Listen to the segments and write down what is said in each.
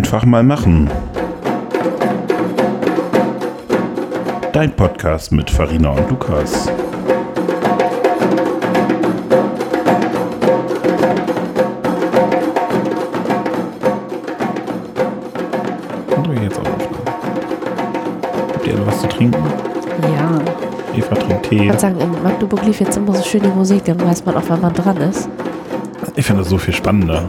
Einfach mal machen. Dein Podcast mit Farina und Lukas. Und wir jetzt auch aufnehmen. Habt ihr alle was zu trinken? Ja. Eva trinkt Ich Tee. würde sagen, in Magdeburg lief jetzt immer so schön die Musik, dann weiß man auch, wann man dran ist. Ich finde das so viel spannender.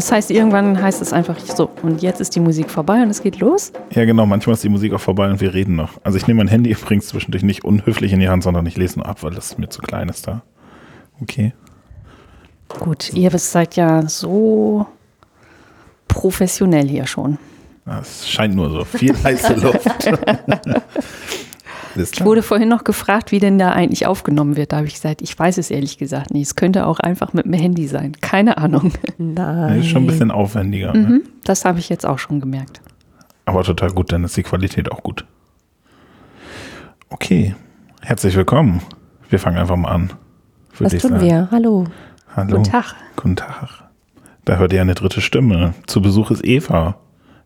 Das heißt, irgendwann heißt es einfach so, und jetzt ist die Musik vorbei und es geht los? Ja, genau. Manchmal ist die Musik auch vorbei und wir reden noch. Also ich nehme mein Handy übrigens zwischendurch nicht unhöflich in die Hand, sondern ich lese nur ab, weil das mir zu klein ist da. Okay. Gut, ihr seid ja so professionell hier schon. Es scheint nur so. Viel heiße Luft. Ich wurde vorhin noch gefragt, wie denn da eigentlich aufgenommen wird. Da habe ich gesagt, ich weiß es ehrlich gesagt nicht. Es könnte auch einfach mit dem Handy sein. Keine Ahnung. Nein. Das ist schon ein bisschen aufwendiger. Ne? Mhm, das habe ich jetzt auch schon gemerkt. Aber total gut, dann ist die Qualität auch gut. Okay. Herzlich willkommen. Wir fangen einfach mal an. Was tun sagen. wir? Hallo. Hallo. Guten Tag. Guten Tag. Da hört ihr eine dritte Stimme. Zu Besuch ist Eva.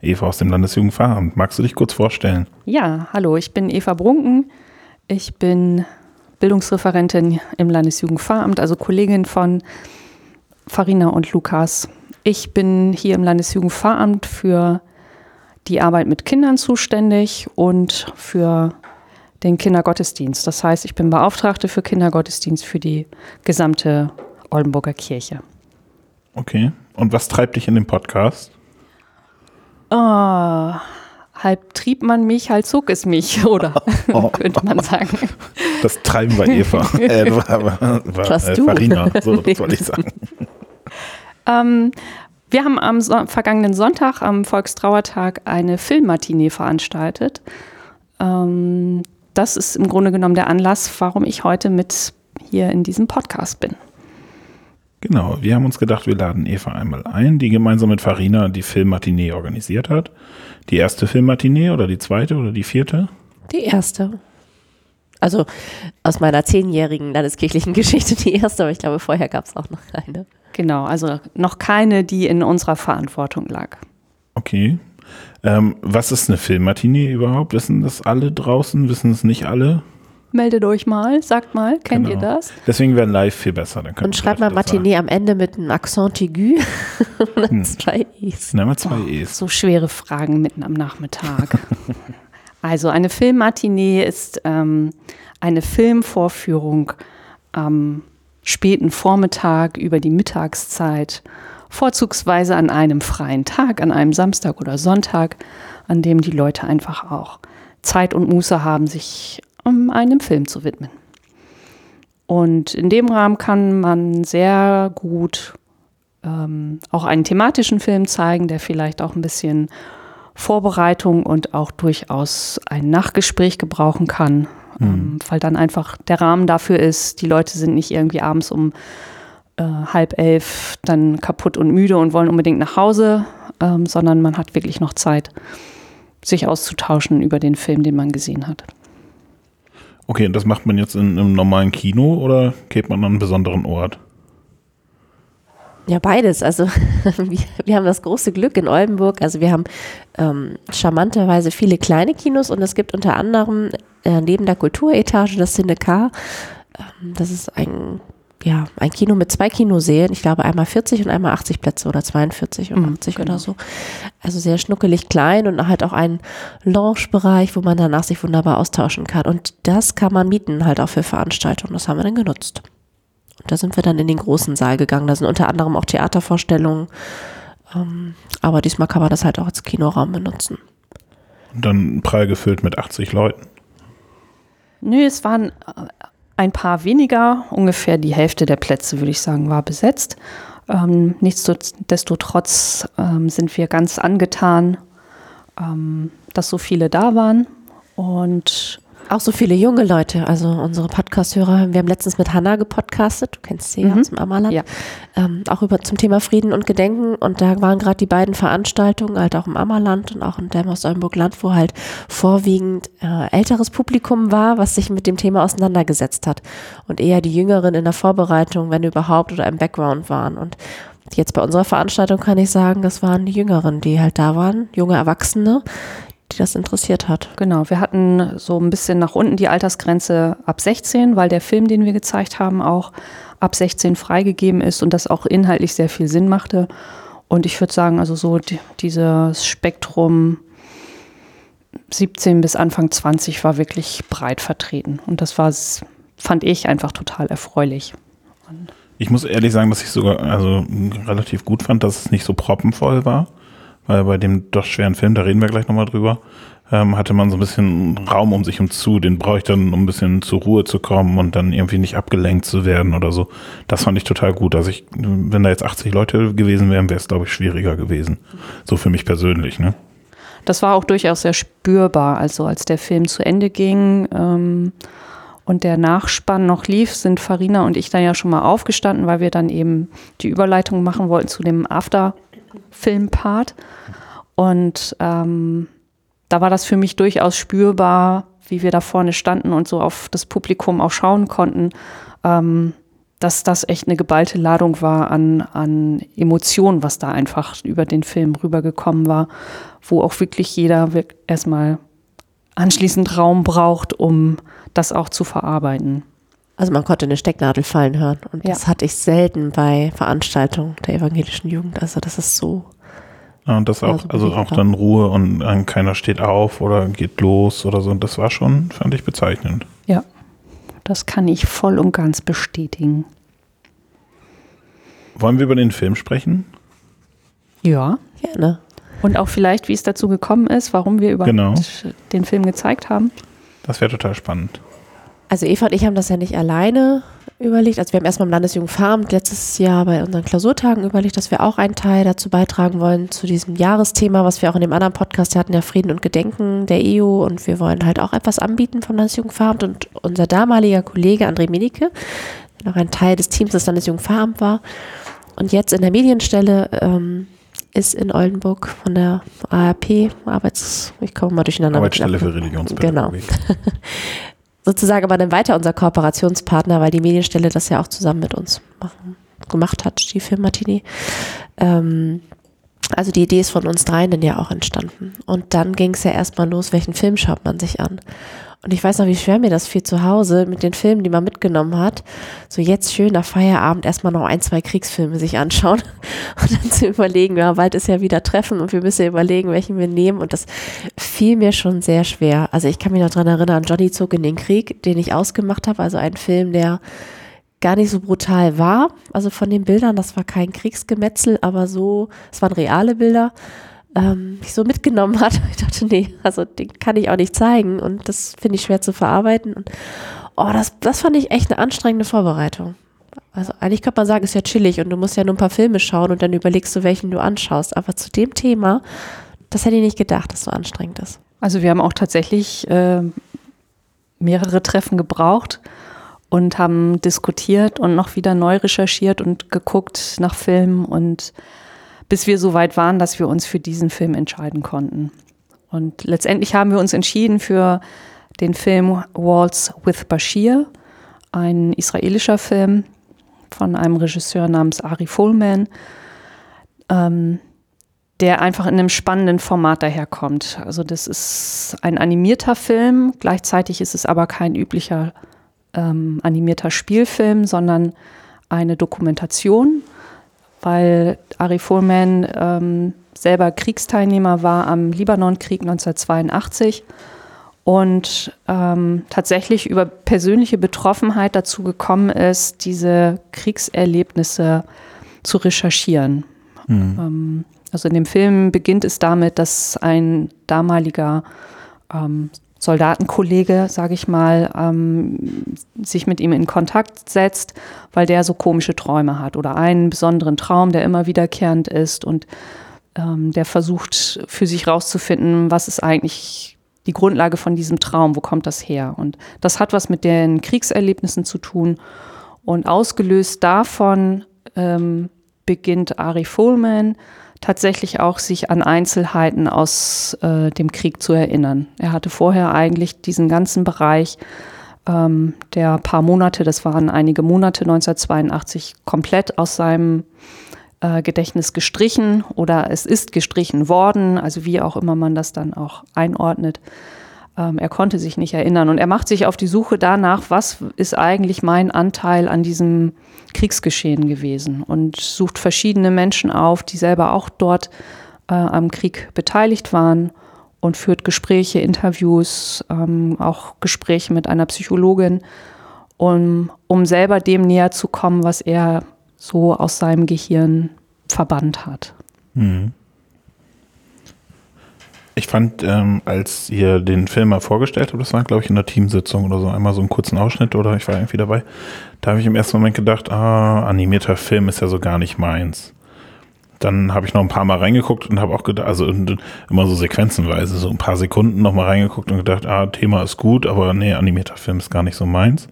Eva aus dem Landesjugendveramt. Magst du dich kurz vorstellen? Ja, hallo, ich bin Eva Brunken. Ich bin Bildungsreferentin im Landesjugendveramt, also Kollegin von Farina und Lukas. Ich bin hier im Landesjugendveramt für die Arbeit mit Kindern zuständig und für den Kindergottesdienst. Das heißt, ich bin Beauftragte für Kindergottesdienst für die gesamte Oldenburger Kirche. Okay. Und was treibt dich in dem Podcast? Ah, halb trieb man mich, halb zog es mich, oder könnte man sagen. Das Treiben bei Eva. äh, war, war, war, Was äh, du? Farina, so soll ich sagen. Ähm, wir haben am so vergangenen Sonntag, am Volkstrauertag, eine Filmmatinee veranstaltet. Ähm, das ist im Grunde genommen der Anlass, warum ich heute mit hier in diesem Podcast bin. Genau, wir haben uns gedacht, wir laden Eva einmal ein, die gemeinsam mit Farina die Filmmatinee organisiert hat. Die erste Filmmatinee oder die zweite oder die vierte? Die erste. Also aus meiner zehnjährigen landeskirchlichen Geschichte die erste, aber ich glaube, vorher gab es auch noch eine. Genau, also noch keine, die in unserer Verantwortung lag. Okay. Ähm, was ist eine Filmmatinee überhaupt? Wissen das alle draußen? Wissen es nicht alle? Meldet euch mal, sagt mal, kennt ihr Genau. das? Deswegen wäre live viel besser. Dann Und ihr schreibt mal. Matinee am Ende mit einem Accent aigu und Hm. zwei Is. Nehmen wir zwei E's. So schwere Fragen mitten am Nachmittag. also eine Filmmatinee ist ähm, eine Filmvorführung am späten Vormittag über die Mittagszeit, vorzugsweise an einem freien Tag, an einem Samstag oder Sonntag, an dem die Leute einfach auch Zeit und Muße haben, sich um einem Film zu widmen. Und in dem Rahmen kann man sehr gut ähm, auch einen thematischen Film zeigen, der vielleicht auch ein bisschen Vorbereitung und auch durchaus ein Nachgespräch gebrauchen kann, ähm, weil dann einfach der Rahmen dafür ist, die Leute sind nicht irgendwie abends um äh, halb elf dann kaputt und müde und wollen unbedingt nach Hause, ähm, sondern man hat wirklich noch Zeit, sich auszutauschen über den Film, den man gesehen hat. Okay, und das macht man jetzt in einem normalen Kino oder geht man an einen besonderen Ort? Ja, beides. Also wir, wir haben das große Glück in Oldenburg. Also wir haben ähm, charmanterweise viele kleine Kinos und es gibt unter anderem äh, neben der Kulturetage das Cine K. Ähm, das ist ein, ja, ein Kino mit zwei Kinosälen. Ich glaube einmal 40 und einmal 80 Plätze oder 42 und Mhm, 80 genau. oder so. Also sehr schnuckelig klein und halt auch ein Lounge-Bereich, wo man danach sich wunderbar austauschen kann. Und das kann man mieten halt auch für Veranstaltungen. Das haben wir dann genutzt. Und da sind wir dann in den großen Saal gegangen. Da sind unter anderem auch Theatervorstellungen. Ähm, aber diesmal kann man das halt auch als Kinoraum benutzen. Und dann prall gefüllt mit 80 Leuten. Nö, es waren ein paar weniger, ungefähr die Hälfte der Plätze, würde ich sagen, war besetzt. Ähm, nichtsdestotrotz ähm, sind wir ganz angetan, ähm, dass so viele da waren. Und Auch so viele junge Leute, also unsere Podcast-Hörer. Wir haben letztens mit Hanna gepodcastet, du kennst sie ja Mhm. aus dem Ammerland, Ja. ähm, auch über zum Thema Frieden und Gedenken. Und da waren gerade die beiden Veranstaltungen, halt auch im Ammerland und auch in Delmos-Oldenburg-Land, wo halt vorwiegend äh, älteres Publikum war, was sich mit dem Thema auseinandergesetzt hat. Und eher die Jüngeren in der Vorbereitung, wenn überhaupt, oder im Background waren. Und jetzt bei unserer Veranstaltung kann ich sagen, das waren die Jüngeren, die halt da waren, junge Erwachsene, die das interessiert hat. Genau, wir hatten so ein bisschen nach unten die Altersgrenze ab 16, weil der Film, den wir gezeigt haben, auch ab 16 freigegeben ist und das auch inhaltlich sehr viel Sinn machte. Und ich würde sagen, also so die, dieses Spektrum 17 bis Anfang 20 war wirklich breit vertreten. Und das war, fand ich einfach total erfreulich. Und ich muss ehrlich sagen, dass ich sogar also relativ gut fand, dass es nicht so proppenvoll war. Weil bei dem doch schweren Film, da reden wir gleich nochmal drüber, ähm, hatte man so ein bisschen Raum um sich um zu. Den brauche ich dann, um ein bisschen zur Ruhe zu kommen und dann irgendwie nicht abgelenkt zu werden oder so. Das fand ich total gut. Also ich, wenn da jetzt 80 Leute gewesen wären, wäre es, glaube ich, schwieriger gewesen. So für mich persönlich, ne? Das war auch durchaus sehr spürbar. Also als der Film zu Ende ging ähm, und der Nachspann noch lief, sind Farina und ich dann ja schon mal aufgestanden, weil wir dann eben die Überleitung machen wollten zu dem After-Film-Part. Und ähm, da war das für mich durchaus spürbar, wie wir da vorne standen und so auf das Publikum auch schauen konnten, ähm, dass das echt eine geballte Ladung war an, an Emotionen, was da einfach über den Film rübergekommen war, wo auch wirklich jeder erstmal anschließend Raum braucht, um das auch zu verarbeiten. Also man konnte eine Stecknadel fallen hören und Ja. das hatte ich selten bei Veranstaltungen der evangelischen Jugend. Also das ist so Ja, und das auch, Also also auch da. dann Ruhe und äh, keiner steht auf oder geht los oder so. Und das war schon, fand ich bezeichnend. Ja, das kann ich voll und ganz bestätigen. Wollen wir über den Film sprechen? Ja. gerne. Und auch vielleicht, wie es dazu gekommen ist, warum wir überhaupt Genau. den Film gezeigt haben. Das wäre total spannend. Also Eva und ich haben das ja nicht alleine überlegt. Also wir haben erstmal im Landesjugendveramt letztes Jahr bei unseren Klausurtagen überlegt, dass wir auch einen Teil dazu beitragen wollen, zu diesem Jahresthema, was wir auch in dem anderen Podcast hatten, ja Frieden und Gedenken der EU. Und wir wollen halt auch etwas anbieten vom Landesjugendveramt. Und unser damaliger Kollege André Minicke, der noch ein Teil des Teams des Landesjugendveramt war und jetzt in der Medienstelle ähm, ist in Oldenburg von der ARP, Arbeits... Ich komme mal durcheinander. Arbeitsstelle für Religionspädagogik. sozusagen aber dann weiter unser Kooperationspartner, weil die Medienstelle das ja auch zusammen mit uns machen, gemacht hat, die Filmmatinee. Ähm, also die Idee ist von uns dreien dann ja auch entstanden. Und dann ging es ja erstmal los, welchen Film schaut man sich an. Und ich weiß noch, wie schwer mir das fiel zu Hause mit den Filmen, die man mitgenommen hat. So jetzt schön nach Feierabend erstmal noch ein, zwei Kriegsfilme sich anschauen und dann zu überlegen, ja, bald ist ja wieder Treffen und wir müssen überlegen, welchen wir nehmen. Und das fiel mir schon sehr schwer. Also ich kann mich noch dran erinnern, Johnny zog in den Krieg, den ich ausgemacht habe. Also ein Film, der gar nicht so brutal war. Also von den Bildern, das war kein Kriegsgemetzel, aber so, es waren reale Bilder, ähm, mich so mitgenommen hat. Ich dachte, nee, also den kann ich auch nicht zeigen und das finde ich schwer zu verarbeiten. Und oh, das, das fand ich echt eine anstrengende Vorbereitung. Also eigentlich könnte man sagen, ist ja chillig und du musst ja nur ein paar Filme schauen und dann überlegst du, welchen du anschaust. Aber zu dem Thema, das hätte ich nicht gedacht, dass so anstrengend ist. Also wir haben auch tatsächlich äh, mehrere Treffen gebraucht und haben diskutiert und noch wieder neu recherchiert und geguckt nach Filmen und bis wir so weit waren, dass wir uns für diesen Film entscheiden konnten. Und letztendlich haben wir uns entschieden für den Film Waltz with Bashir, ein israelischer Film von einem Regisseur namens Ari Folman, ähm, der einfach in einem spannenden Format daherkommt. Also das ist ein animierter Film, gleichzeitig ist es aber kein üblicher ähm, animierter Spielfilm, sondern eine Dokumentation, weil Ari Folman ähm, selber Kriegsteilnehmer war am Libanonkrieg 1982 und ähm, tatsächlich über persönliche Betroffenheit dazu gekommen ist, diese Kriegserlebnisse zu recherchieren. Ähm, also in dem Film beginnt es damit, dass ein damaliger ähm, Soldatenkollege, sage ich mal, ähm, sich mit ihm in Kontakt setzt, weil der so komische Träume hat oder einen besonderen Traum, der immer wiederkehrend ist und ähm, der versucht für sich rauszufinden, was ist eigentlich die Grundlage von diesem Traum, wo kommt das her? Und das hat was mit den Kriegserlebnissen zu tun. Und ausgelöst davon ähm, beginnt Ari Folman tatsächlich auch sich an Einzelheiten aus äh, dem Krieg zu erinnern. Er hatte vorher eigentlich diesen ganzen Bereich ähm, der paar Monate, das waren einige Monate 1982, komplett aus seinem äh, Gedächtnis gestrichen oder es ist gestrichen worden, also wie auch immer man das dann auch einordnet. Ähm, er konnte sich nicht erinnern und er macht sich auf die Suche danach, was ist eigentlich mein Anteil an diesem Kriegsgeschehen gewesen und sucht verschiedene Menschen auf, die selber auch dort äh, am Krieg beteiligt waren und führt Gespräche, Interviews, ähm, auch Gespräche mit einer Psychologin, um, um selber dem näher zu kommen, was er so aus seinem Gehirn verbannt hat. Mhm. Ich fand, ähm, als ihr den Film mal vorgestellt habt, das war, glaube ich, in der Teamsitzung oder so, einmal so einen kurzen Ausschnitt oder ich war irgendwie dabei, da habe ich im ersten Moment gedacht, ah, animierter Film ist ja so gar nicht meins. Dann habe ich noch ein paar Mal reingeguckt und habe auch gedacht, also immer so sequenzenweise, so ein paar Sekunden noch mal reingeguckt und gedacht, ah, Thema ist gut, aber nee, animierter Film ist gar nicht so meins.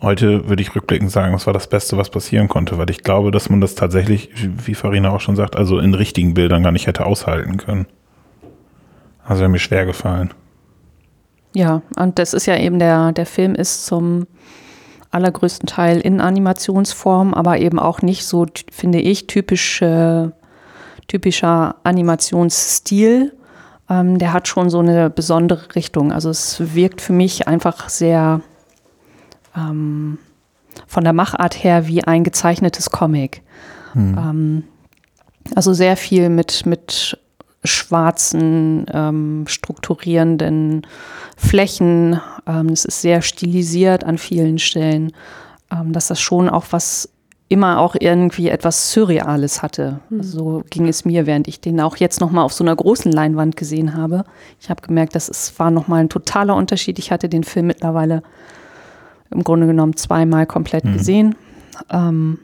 Heute würde ich rückblickend sagen, das war das Beste, was passieren konnte, weil ich glaube, dass man das tatsächlich, wie Farina auch schon sagt, also in richtigen Bildern gar nicht hätte aushalten können. Also mir schwer gefallen. Ja, und das ist ja eben der, der Film ist zum allergrößten Teil in Animationsform, aber eben auch nicht so, finde ich, typisch, äh, typischer Animationsstil. Ähm, der hat schon so eine besondere Richtung. Also es wirkt für mich einfach sehr ähm, von der Machart her wie ein gezeichnetes Comic. Hm. Ähm, also sehr viel mit, mit schwarzen, ähm, strukturierenden Flächen. Ähm, es ist sehr stilisiert an vielen Stellen, ähm, dass das schon auch was immer auch irgendwie etwas Surreales hatte. Mhm. So ging es mir, während ich den auch jetzt nochmal auf so einer großen Leinwand gesehen habe. Ich habe gemerkt, das ist, war nochmal ein totaler Unterschied. Ich hatte den Film mittlerweile im Grunde genommen zweimal komplett mhm. gesehen. Ähm,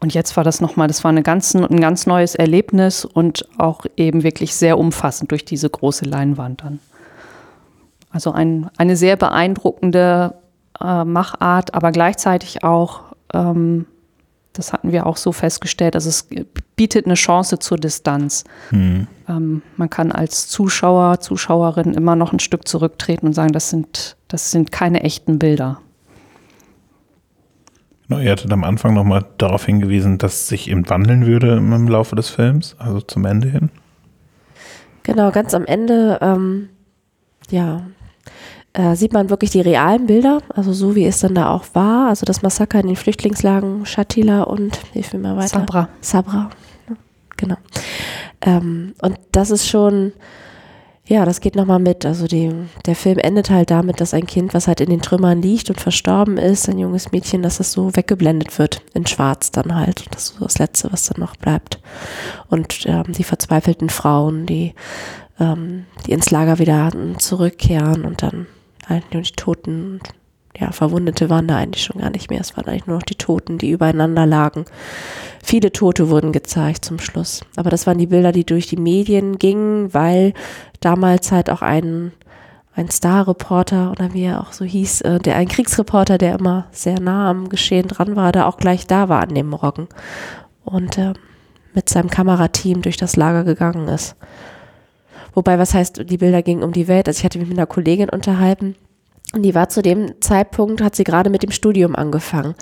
und jetzt war das nochmal, das war eine ganz, ein ganz neues Erlebnis und auch eben wirklich sehr umfassend durch diese große Leinwand dann. Also ein, eine sehr beeindruckende äh, Machart, aber gleichzeitig auch, ähm, das hatten wir auch so festgestellt, also es bietet eine Chance zur Distanz. Mhm. Ähm, man kann als Zuschauer, Zuschauerin immer noch ein Stück zurücktreten und sagen, das sind, das sind keine echten Bilder. Genau, ihr hattet am Anfang nochmal darauf hingewiesen, dass es sich eben wandeln würde im Laufe des Films, also zum Ende hin. Genau, ganz am Ende, ähm, ja, äh, sieht man wirklich die realen Bilder, also so wie es dann da auch war, also das Massaker in den Flüchtlingslagen Shatila und, ich will mal weiter. Sabra. Sabra, genau. Ähm, und das ist schon, ja, das geht nochmal mit. Also die, der Film endet halt damit, dass ein Kind, was halt in den Trümmern liegt und verstorben ist, ein junges Mädchen, dass das so weggeblendet wird, in schwarz dann halt. Das ist so das Letzte, was dann noch bleibt. Und ähm, die verzweifelten Frauen, die, ähm, die ins Lager wieder zurückkehren und dann halt nur die Toten ja, Verwundete waren da eigentlich schon gar nicht mehr. Es waren eigentlich nur noch die Toten, die übereinander lagen. Viele Tote wurden gezeigt zum Schluss. Aber das waren die Bilder, die durch die Medien gingen, weil damals halt auch ein, ein Star-Reporter oder wie er auch so hieß, äh, der ein Kriegsreporter, der immer sehr nah am Geschehen dran war, da auch gleich da war an dem Morgen und äh, mit seinem Kamerateam durch das Lager gegangen ist. Wobei, was heißt, die Bilder gingen um die Welt? Also ich hatte mich mit einer Kollegin unterhalten, und die war zu dem Zeitpunkt, hat sie gerade mit dem Studium angefangen,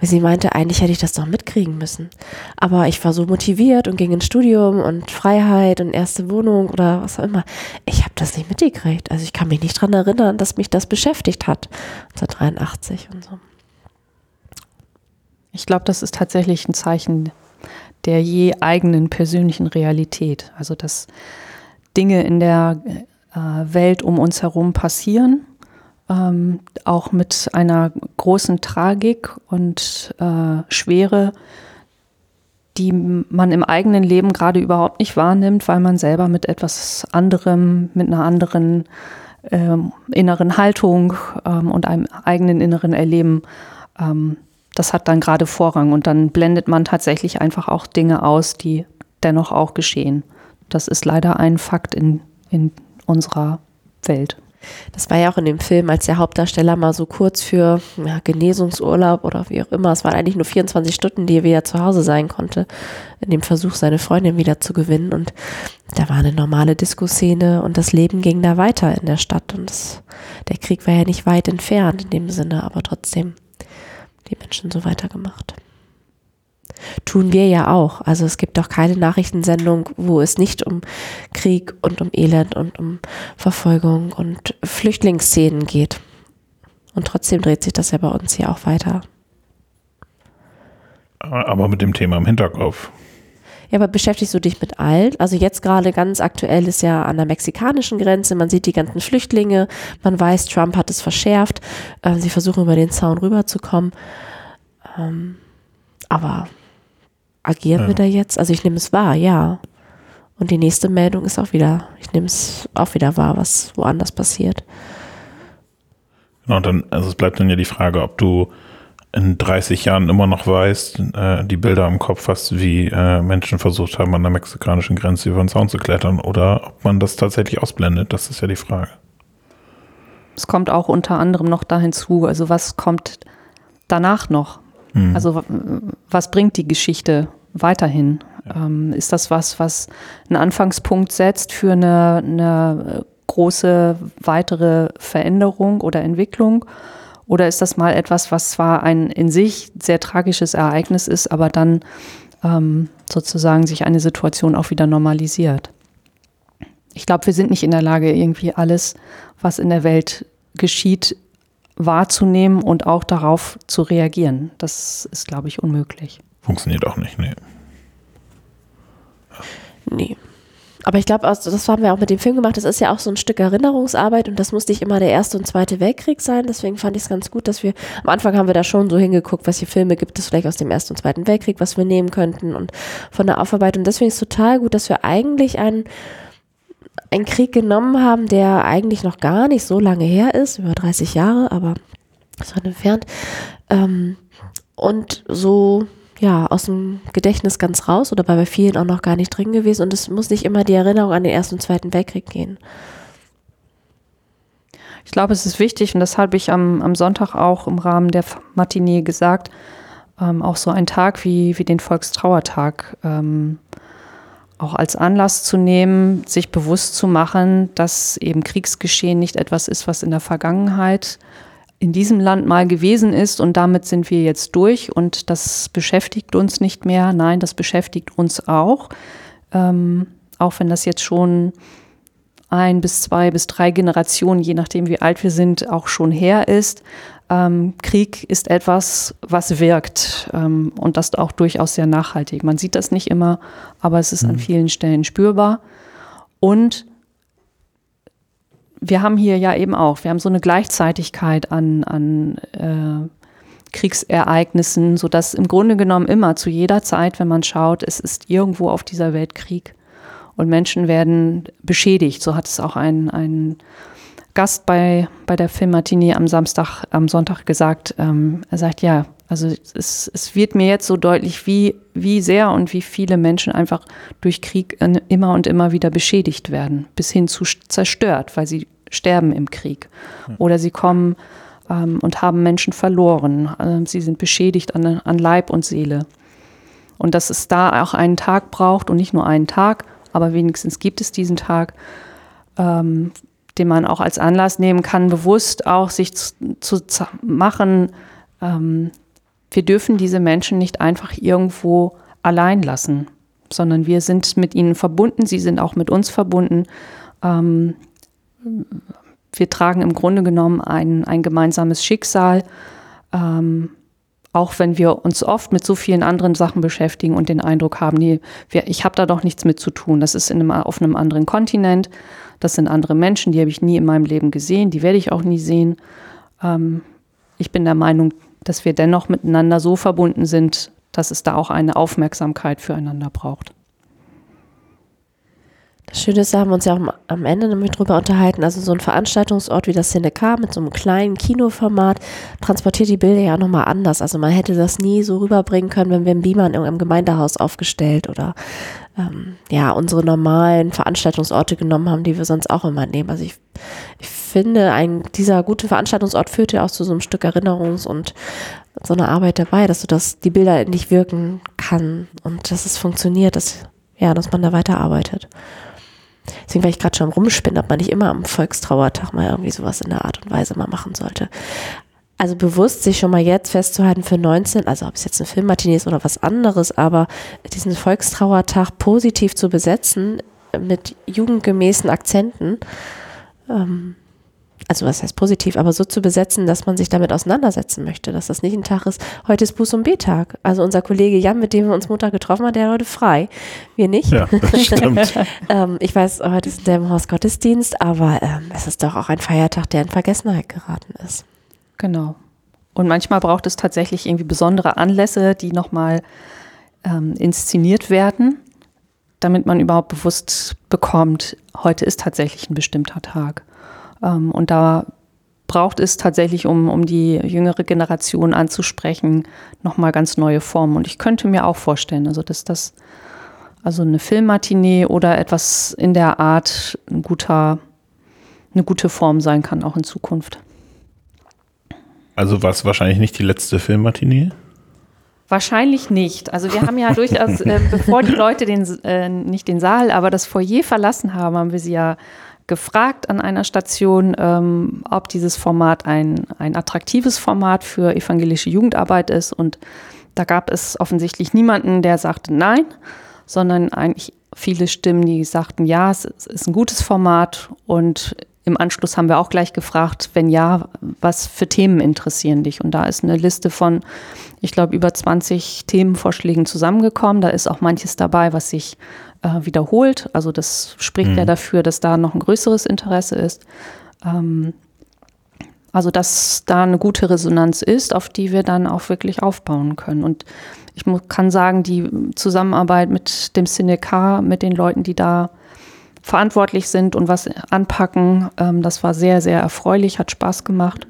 weil sie meinte, eigentlich hätte ich das doch mitkriegen müssen. Aber ich war so motiviert und ging ins Studium und Freiheit und erste Wohnung oder was auch immer. Ich habe das nicht mitgekriegt. Also ich kann mich nicht dran erinnern, dass mich das beschäftigt hat. 1983 und so. Ich glaube, das ist tatsächlich ein Zeichen der je eigenen persönlichen Realität. Also dass Dinge in der äh, Welt um uns herum passieren ähm, auch mit einer großen Tragik und äh, Schwere, die man im eigenen Leben gerade überhaupt nicht wahrnimmt, weil man selber mit etwas anderem, mit einer anderen ähm, inneren Haltung ähm, und einem eigenen inneren Erleben, ähm, das hat dann gerade Vorrang und dann blendet man tatsächlich einfach auch Dinge aus, die dennoch auch geschehen. Das ist leider ein Fakt in, in unserer Welt. Das war ja auch in dem Film, als der Hauptdarsteller mal so kurz für ja, Genesungsurlaub oder wie auch immer, es waren eigentlich nur 24 Stunden, die er wieder zu Hause sein konnte, in dem Versuch, seine Freundin wieder zu gewinnen. Und da war eine normale Disco-Szene und das Leben ging da weiter in der Stadt. Und das, der Krieg war ja nicht weit entfernt in dem Sinne, aber trotzdem die Menschen so weitergemacht. Tun wir ja auch. Also es gibt doch keine Nachrichtensendung, wo es nicht um Krieg und um Elend und um Verfolgung und Flüchtlingsszenen geht. Und trotzdem dreht sich das ja bei uns hier auch weiter. Aber mit dem Thema im Hinterkopf. Ja, aber beschäftigst du dich mit allen? Also jetzt gerade ganz aktuell ist ja an der mexikanischen Grenze, man sieht die ganzen Flüchtlinge, man weiß, Trump hat es verschärft, äh, sie versuchen über den Zaun rüberzukommen. Ähm, aber agieren ja. wir da jetzt? Also ich nehme es wahr, ja. Und die nächste Meldung ist auch wieder, ich nehme es auch wieder wahr, was woanders passiert. Genau, und dann, also es bleibt dann ja die Frage, ob du in 30 Jahren immer noch weißt, äh, die Bilder im Kopf hast, wie äh, Menschen versucht haben, an der mexikanischen Grenze über den Zaun zu klettern oder ob man das tatsächlich ausblendet, das ist ja die Frage. Es kommt auch unter anderem noch da hinzu, also was kommt danach noch? Mhm. Also was bringt die Geschichte weiterhin? Ja. Ähm, ist das was, was einen Anfangspunkt setzt für eine, eine große weitere Veränderung oder Entwicklung? Oder ist das mal etwas, was zwar ein in sich sehr tragisches Ereignis ist, aber dann ähm, sozusagen sich eine Situation auch wieder normalisiert? Ich glaube, wir sind nicht in der Lage, irgendwie alles, was in der Welt geschieht, wahrzunehmen und auch darauf zu reagieren. Das ist, glaube ich, unmöglich. Funktioniert auch nicht, nee. Nee. Aber ich glaube, also das haben wir auch mit dem Film gemacht, das ist ja auch so ein Stück Erinnerungsarbeit und das muss nicht immer der Erste und Zweite Weltkrieg sein. Deswegen fand ich es ganz gut, dass wir, am Anfang haben wir da schon so hingeguckt, was hier Filme gibt es vielleicht aus dem Ersten und Zweiten Weltkrieg, was wir nehmen könnten und von der Aufarbeitung. Deswegen ist es total gut, dass wir eigentlich einen, einen Krieg genommen haben, der eigentlich noch gar nicht so lange her ist, über 30 Jahre, aber so entfernt. Ähm, und so ja, aus dem Gedächtnis ganz raus oder bei vielen auch noch gar nicht drin gewesen. Und es muss nicht immer die Erinnerung an den Ersten und Zweiten Weltkrieg gehen. Ich glaube, es ist wichtig, und das habe ich am, am Sonntag auch im Rahmen der Matinee gesagt, ähm, auch so ein Tag wie, wie den Volkstrauertag ähm, auch als Anlass zu nehmen, sich bewusst zu machen, dass eben Kriegsgeschehen nicht etwas ist, was in der Vergangenheit in diesem Land mal gewesen ist und damit sind wir jetzt durch und das beschäftigt uns nicht mehr. Nein, das beschäftigt uns auch. Ähm, auch wenn das jetzt schon ein bis zwei bis drei Generationen, je nachdem wie alt wir sind, auch schon her ist. Ähm, Krieg ist etwas, was wirkt ähm, und das auch durchaus sehr nachhaltig. Man sieht das nicht immer, aber es ist mhm. an vielen Stellen spürbar. Und wir haben hier ja eben auch, wir haben so eine Gleichzeitigkeit an, an äh, Kriegsereignissen, sodass im Grunde genommen immer zu jeder Zeit, wenn man schaut, es ist irgendwo auf dieser Welt Krieg und Menschen werden beschädigt. So hat es auch ein, ein Gast bei, bei der Filmmatinee am Samstag, am Sonntag gesagt. Ähm, er sagt, ja, also es, es wird mir jetzt so deutlich, wie, wie sehr und wie viele Menschen einfach durch Krieg immer und immer wieder beschädigt werden, bis hin zu zerstört, weil sie sterben im Krieg. Oder sie kommen ähm, und haben Menschen verloren. Ähm, sie sind beschädigt an, an Leib und Seele. Und dass es da auch einen Tag braucht und nicht nur einen Tag, aber wenigstens gibt es diesen Tag, ähm, den man auch als Anlass nehmen kann, bewusst auch sich zu, zu machen, ähm, wir dürfen diese Menschen nicht einfach irgendwo allein lassen, sondern wir sind mit ihnen verbunden, sie sind auch mit uns verbunden. Ähm, wir tragen im Grunde genommen ein, ein gemeinsames Schicksal, ähm, auch wenn wir uns oft mit so vielen anderen Sachen beschäftigen und den Eindruck haben, nee, ich habe da doch nichts mit zu tun. Das ist in einem, auf einem anderen Kontinent, das sind andere Menschen, die habe ich nie in meinem Leben gesehen, die werde ich auch nie sehen. Ähm, ich bin der Meinung, dass wir dennoch miteinander so verbunden sind, dass es da auch eine Aufmerksamkeit füreinander braucht. Das Schöne ist, da haben wir uns ja auch am Ende nämlich drüber unterhalten, also so ein Veranstaltungsort wie das Cinecar mit so einem kleinen Kinoformat transportiert die Bilder ja nochmal anders. Also man hätte das nie so rüberbringen können, wenn wir einen Beamer in irgendeinem Gemeindehaus aufgestellt oder ähm, ja, unsere normalen Veranstaltungsorte genommen haben, die wir sonst auch immer nehmen. Also ich, ich finde, ein, dieser gute Veranstaltungsort führt ja auch zu so einem Stück Erinnerungs- und so einer Arbeit dabei, dass du das, die Bilder nicht wirken kann und dass es funktioniert, dass, ja, dass man da weiterarbeitet. Deswegen war ich gerade schon rumspinnen, ob man nicht immer am Volkstrauertag mal irgendwie sowas in der Art und Weise mal machen sollte. Also bewusst sich schon mal jetzt festzuhalten für 19, also ob es jetzt ein Filmmatinee ist oder was anderes, aber diesen Volkstrauertag positiv zu besetzen mit jugendgemäßen Akzenten, ähm, also was heißt positiv, aber so zu besetzen, dass man sich damit auseinandersetzen möchte, dass das nicht ein Tag ist, heute ist Buß- und B-Tag. Also unser Kollege Jan, mit dem wir uns Montag getroffen haben, der hat heute frei. Wir nicht. Ja, das stimmt. ähm, ich weiß, heute ist der Haus Gottesdienst, aber ähm, es ist doch auch ein Feiertag, der in Vergessenheit geraten ist. Genau. Und manchmal braucht es tatsächlich irgendwie besondere Anlässe, die nochmal ähm, inszeniert werden, damit man überhaupt bewusst bekommt, heute ist tatsächlich ein bestimmter Tag. Ähm, und da braucht es tatsächlich, um, um die jüngere Generation anzusprechen, nochmal ganz neue Formen. Und ich könnte mir auch vorstellen, also dass das, also eine Filmmatinee oder etwas in der Art ein guter, eine gute Form sein kann, auch in Zukunft. Also war es wahrscheinlich nicht die letzte Filmmatinee? Wahrscheinlich nicht. Also wir haben ja durchaus, äh, bevor die Leute den, äh, nicht den Saal, aber das Foyer verlassen haben, haben wir sie ja gefragt an einer Station, ähm, ob dieses Format ein, ein attraktives Format für evangelische Jugendarbeit ist. Und da gab es offensichtlich niemanden, der sagte nein, sondern eigentlich viele Stimmen, die sagten, ja, es ist ein gutes Format. Und im Anschluss haben wir auch gleich gefragt, wenn ja, was für Themen interessieren dich? Und da ist eine Liste von, ich glaube, über 20 Themenvorschlägen zusammengekommen. Da ist auch manches dabei, was sich äh, wiederholt. Also das spricht mhm. ja dafür, dass da noch ein größeres Interesse ist. Ähm, also dass da eine gute Resonanz ist, auf die wir dann auch wirklich aufbauen können. Und ich kann sagen, die Zusammenarbeit mit dem Cinecar, mit den Leuten, die da verantwortlich sind und was anpacken, ähm, das war sehr, sehr erfreulich, hat Spaß gemacht,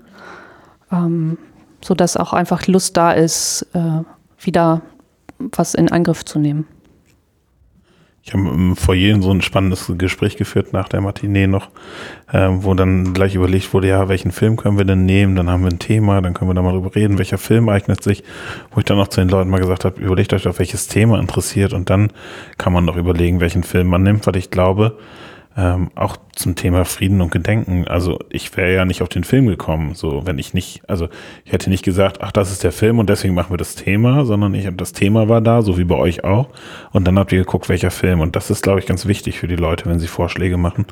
ähm, sodass auch einfach Lust da ist, äh, wieder was in Angriff zu nehmen. Ich habe im Foyer so ein spannendes Gespräch geführt nach der Matinee noch, äh, wo dann gleich überlegt wurde, ja, welchen Film können wir denn nehmen? Dann haben wir ein Thema, dann können wir da mal drüber reden, welcher Film eignet sich. Wo ich dann auch zu den Leuten mal gesagt habe, überlegt euch auf welches Thema interessiert und dann kann man noch überlegen, welchen Film man nimmt, weil ich glaube, ähm, auch zum Thema Frieden und Gedenken. Also ich wäre ja nicht auf den Film gekommen, so wenn ich nicht, also ich hätte nicht gesagt, ach, das ist der Film und deswegen machen wir das Thema, sondern ich das Thema war da, so wie bei euch auch. Und dann habt ihr geguckt, welcher Film. Und das ist, glaube ich, ganz wichtig für die Leute, wenn sie Vorschläge machen,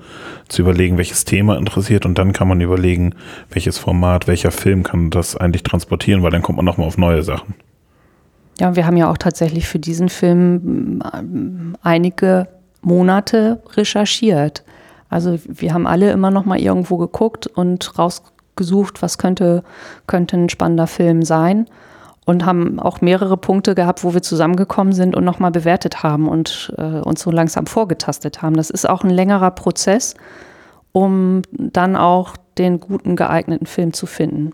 zu überlegen, welches Thema interessiert und dann kann man überlegen, welches Format, welcher Film kann das eigentlich transportieren, weil dann kommt man nochmal auf neue Sachen. Ja, wir haben ja auch tatsächlich für diesen Film ähm, einige Monate recherchiert. Also wir haben alle immer noch mal irgendwo geguckt und rausgesucht, was könnte, könnte ein spannender Film sein und haben auch mehrere Punkte gehabt, wo wir zusammengekommen sind und nochmal bewertet haben und äh, uns so langsam vorgetastet haben. Das ist auch ein längerer Prozess, um dann auch den guten geeigneten Film zu finden.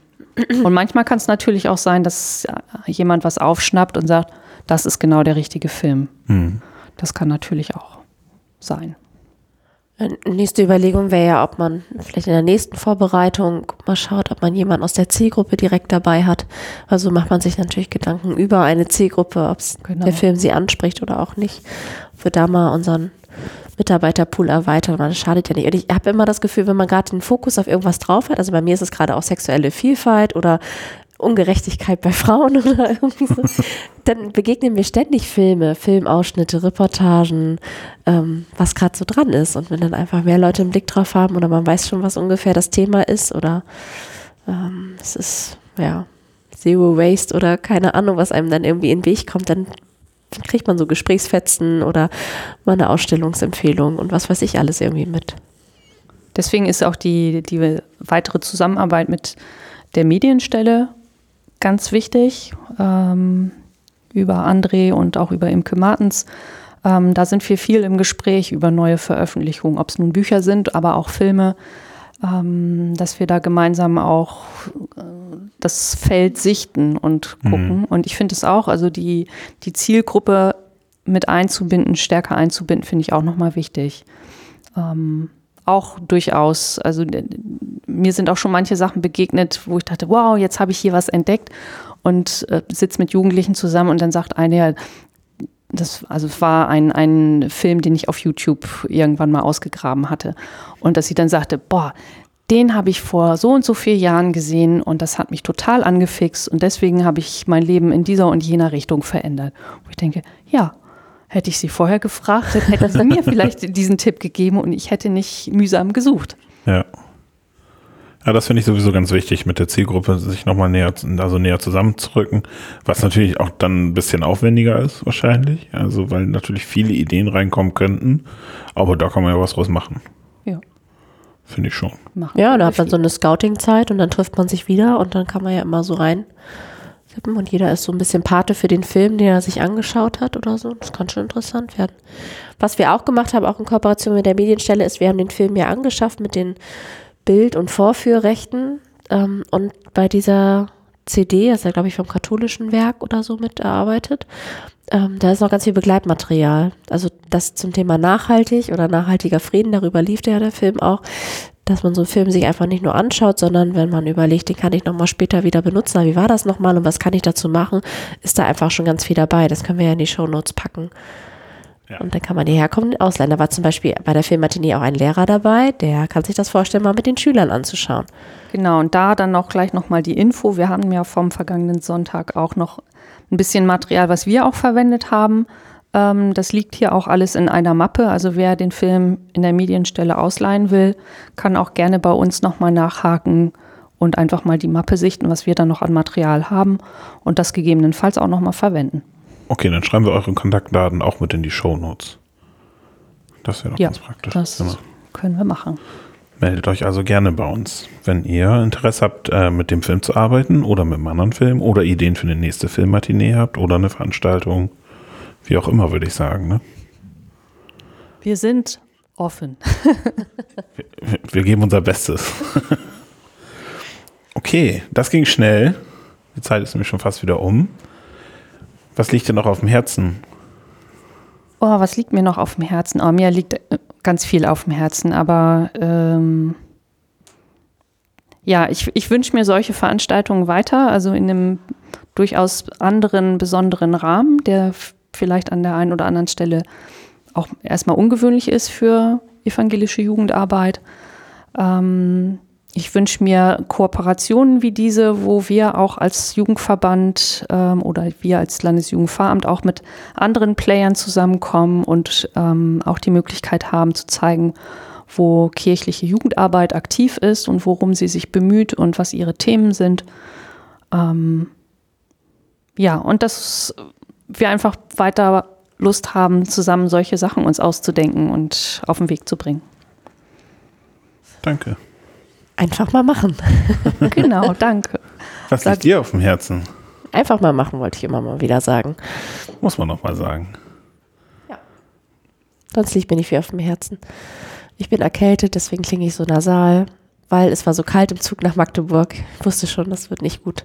Und manchmal kann es natürlich auch sein, dass jemand was aufschnappt und sagt, das ist genau der richtige Film. Mhm. Das kann natürlich auch sein. Nächste Überlegung wäre ja, ob man vielleicht in der nächsten Vorbereitung mal schaut, ob man jemanden aus der Zielgruppe direkt dabei hat. Also macht man sich natürlich Gedanken über eine Zielgruppe, ob genau. der Film sie anspricht oder auch nicht. Ob wir da mal unseren Mitarbeiterpool erweitern, weil das schadet ja nicht. Und ich habe immer das Gefühl, wenn man gerade den Fokus auf irgendwas drauf hat, also bei mir ist es gerade auch sexuelle Vielfalt oder Ungerechtigkeit bei Frauen oder irgendwie so, dann begegnen mir ständig Filme, Filmausschnitte, Reportagen, ähm, was gerade so dran ist. Und wenn dann einfach mehr Leute einen Blick drauf haben oder man weiß schon, was ungefähr das Thema ist oder ähm, es ist, ja, Zero Waste oder keine Ahnung, was einem dann irgendwie in den Weg kommt, dann kriegt man so Gesprächsfetzen oder mal eine Ausstellungsempfehlung und was weiß ich alles irgendwie mit. Deswegen ist auch die, die weitere Zusammenarbeit mit der Medienstelle ganz wichtig, ähm, über André und auch über Imke Martens. Ähm, da sind wir viel im Gespräch über neue Veröffentlichungen, ob es nun Bücher sind, aber auch Filme, ähm, dass wir da gemeinsam auch äh, das Feld sichten und gucken. Mhm. Und ich finde es auch, also die, die Zielgruppe mit einzubinden, stärker einzubinden, finde ich auch nochmal wichtig. Ähm, auch durchaus, also mir sind auch schon manche Sachen begegnet, wo ich dachte, wow, jetzt habe ich hier was entdeckt und äh, sitze mit Jugendlichen zusammen und dann sagt eine ja, das, also war ein, ein Film, den ich auf YouTube irgendwann mal ausgegraben hatte. Und dass sie dann sagte, boah, den habe ich vor so und so vielen Jahren gesehen und das hat mich total angefixt und deswegen habe ich mein Leben in dieser und jener Richtung verändert. Und ich denke, ja, hätte ich sie vorher gefragt, dann hätten sie mir vielleicht diesen Tipp gegeben und ich hätte nicht mühsam gesucht. Ja. Ja, das finde ich sowieso ganz wichtig, mit der Zielgruppe sich nochmal näher, also näher zusammenzurücken, was natürlich auch dann ein bisschen aufwendiger ist, wahrscheinlich. Also, weil natürlich viele Ideen reinkommen könnten, aber da kann man ja was draus machen. Ja. Finde ich schon. Machen Ja, da hat man so eine Scouting-Zeit und dann trifft man sich wieder und dann kann man ja immer so rein. Tippen Und jeder ist so ein bisschen Pate für den Film, den er sich angeschaut hat oder so. Das kann schon interessant werden. Was wir auch gemacht haben, auch in Kooperation mit der Medienstelle, ist, wir haben den Film ja angeschafft mit den Bild- und Vorführrechten. Ähm, und bei dieser CD, das ist ja, glaube ich, vom katholischen Werk oder so mitarbeitet, ähm, da ist noch ganz viel Begleitmaterial. Also das zum Thema nachhaltig oder nachhaltiger Frieden, darüber lief ja der Film auch, dass man so einen Film sich einfach nicht nur anschaut, sondern wenn man überlegt, den kann ich nochmal später wieder benutzen, aber wie war das nochmal und was kann ich dazu machen, ist da einfach schon ganz viel dabei. Das können wir ja in die Shownotes packen. Ja. Und dann kann man hierher kommen. Da war zum Beispiel bei der Filmmatinee auch ein Lehrer dabei, der kann sich das vorstellen, mal mit den Schülern anzuschauen. Genau, und da dann auch gleich nochmal die Info. Wir haben ja vom vergangenen Sonntag auch noch ein bisschen Material, was wir auch verwendet haben. Ähm, das liegt hier auch alles in einer Mappe. Also wer den Film in der Medienstelle ausleihen will, kann auch gerne bei uns nochmal nachhaken und einfach mal die Mappe sichten, was wir dann noch an Material haben und das gegebenenfalls auch nochmal verwenden. Okay, dann schreiben wir eure Kontaktdaten auch mit in die Shownotes. Das wäre doch Ja, ganz praktisch. Das Genau. können wir machen. Meldet euch also gerne bei uns, wenn ihr Interesse habt, äh, mit dem Film zu arbeiten oder mit einem anderen Film oder Ideen für eine nächste Filmmatinee habt oder eine Veranstaltung. Wie auch immer, würde ich sagen. Ne? Wir sind offen. Wir- Wir geben unser Bestes. okay, das ging schnell. Die Zeit ist nämlich schon fast wieder um. Was liegt dir noch auf dem Herzen? Oh, was liegt mir noch auf dem Herzen? Oh, mir liegt äh, ganz viel auf dem Herzen, aber ähm, ja, ich, ich wünsche mir solche Veranstaltungen weiter, also in einem durchaus anderen, besonderen Rahmen, der vielleicht an der einen oder anderen Stelle auch erstmal ungewöhnlich ist für evangelische Jugendarbeit. Ähm, ich wünsche mir Kooperationen wie diese, wo wir auch als Jugendverband ähm, oder wir als Landesjugendpfarramt auch mit anderen Playern zusammenkommen und ähm, auch die Möglichkeit haben zu zeigen, wo kirchliche Jugendarbeit aktiv ist und worum sie sich bemüht und was ihre Themen sind. Ähm, ja, und dass wir einfach weiter Lust haben, zusammen solche Sachen uns auszudenken und auf den Weg zu bringen. Danke. Einfach mal machen. Genau, danke. Was Sag- liegt dir auf dem Herzen? Einfach mal machen, wollte ich immer mal wieder sagen. Muss man noch mal sagen. Sonst liegt mir nicht viel auf dem Herzen. Ich bin erkältet, deswegen klinge ich so nasal, weil es war so kalt im Zug nach Magdeburg. Ich wusste schon, das wird nicht gut.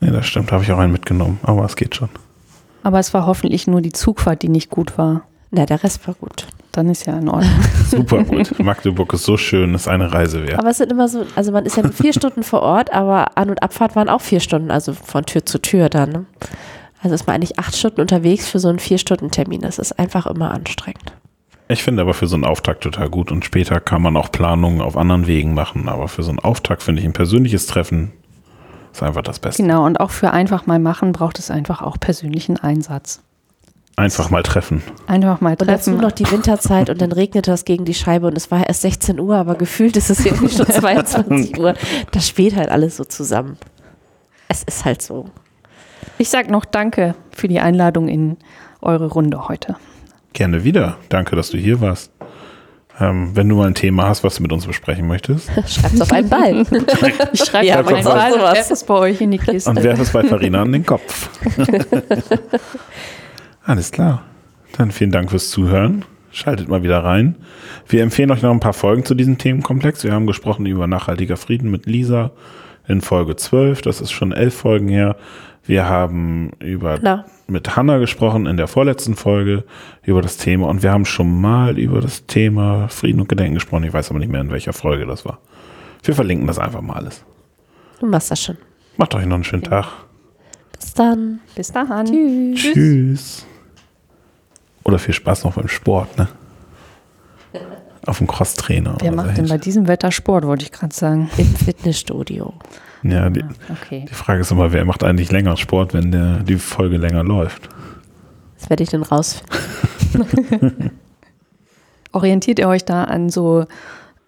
Nee, das stimmt, habe ich auch einen mitgenommen, aber es geht schon. Aber es war hoffentlich nur die Zugfahrt, die nicht gut war. Na, der Rest war gut. Dann ist ja in Ordnung. Super gut. Magdeburg ist so schön, ist eine Reise wert. Aber es sind immer so, also man ist ja vier Stunden vor Ort, aber An- und Abfahrt waren auch vier Stunden, also von Tür zu Tür dann. Ne? Also ist man eigentlich acht Stunden unterwegs für so einen Vier-Stunden-Termin. Das ist einfach immer anstrengend. Ich finde aber für so einen Auftakt total gut und später kann man auch Planungen auf anderen Wegen machen. Aber für so einen Auftakt finde ich ein persönliches Treffen ist einfach das Beste. genau, und auch für einfach mal machen braucht es einfach auch persönlichen Einsatz. Einfach mal treffen. Einfach mal Und dazu treffen. noch die Winterzeit und dann regnet das gegen die Scheibe und es war erst 16 Uhr, aber gefühlt ist es irgendwie schon 22 Uhr. Das spielt halt alles so zusammen. Es ist halt so. Ich sage noch Danke für die Einladung in eure Runde heute. Gerne wieder. Danke, dass du hier warst. Ähm, wenn du mal ein Thema hast, was du mit uns besprechen möchtest. Schreib's auf einen Ball. Ich schreibe Ja, meinen was. Ball und werfe es bei euch in die Kiste. Und werf es bei Farina an den Kopf. Alles klar. Dann vielen Dank fürs Zuhören. Schaltet mal wieder rein. Wir empfehlen euch noch ein paar Folgen zu diesem Themenkomplex. Wir haben gesprochen über nachhaltiger Frieden mit Lisa in Folge 12. Das ist schon elf Folgen her. Wir haben über Na. mit Hanna gesprochen in der vorletzten Folge über das Thema und wir haben schon mal über das Thema Frieden und Gedenken gesprochen. Ich weiß aber nicht mehr, in welcher Folge das war. Wir verlinken das einfach mal alles. Du machst das schon. Macht euch noch einen schönen Tag. Bis dann. Bis dahin. Tschüss. Tschüss. Oder viel Spaß noch beim Sport, ne? Auf dem Crosstrainer. Wer macht denn bei diesem Wetter Sport, wollte ich gerade sagen. Im Fitnessstudio. Ja, die, Okay. die Frage ist immer, wer macht eigentlich länger Sport, wenn der, die Folge länger läuft? Das werde ich dann rausfinden. Orientiert ihr euch da an so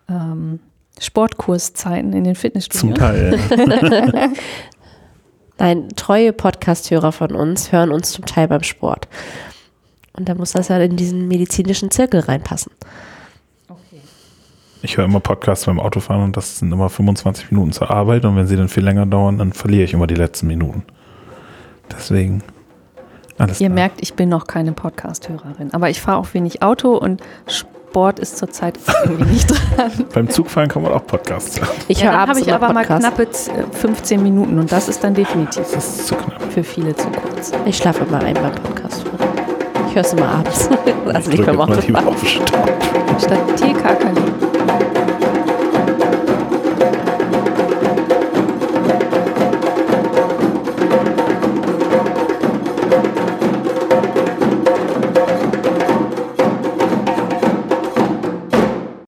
ähm, Sportkurszeiten in den Zum Fitnessstudios? Teil. Nein, treue Podcast-Hörer von uns hören uns zum Teil beim Sport. Und da muss das ja in diesen medizinischen Zirkel reinpassen. Ich höre immer Podcasts beim Autofahren und das sind immer 25 Minuten zur Arbeit und wenn sie dann viel länger dauern, dann verliere ich immer die letzten Minuten. Deswegen alles Ihr klar. merkt, ich bin noch keine Podcast-Hörerin, aber ich fahre auch wenig Auto und Sport ist zurzeit irgendwie nicht dran. Beim Zugfahren kann man auch Podcasts hören. Ich ja, höre dann abends habe ich immer aber mal Podcast. knappe z- äh, 15 Minuten und das ist dann definitiv Das ist zu knapp. für viele zu kurz. Ich schlafe immer ein beim Podcast. Ich höre es immer abends. also Ich nicht drücke beim mal Autofahren. Statt TK kann ich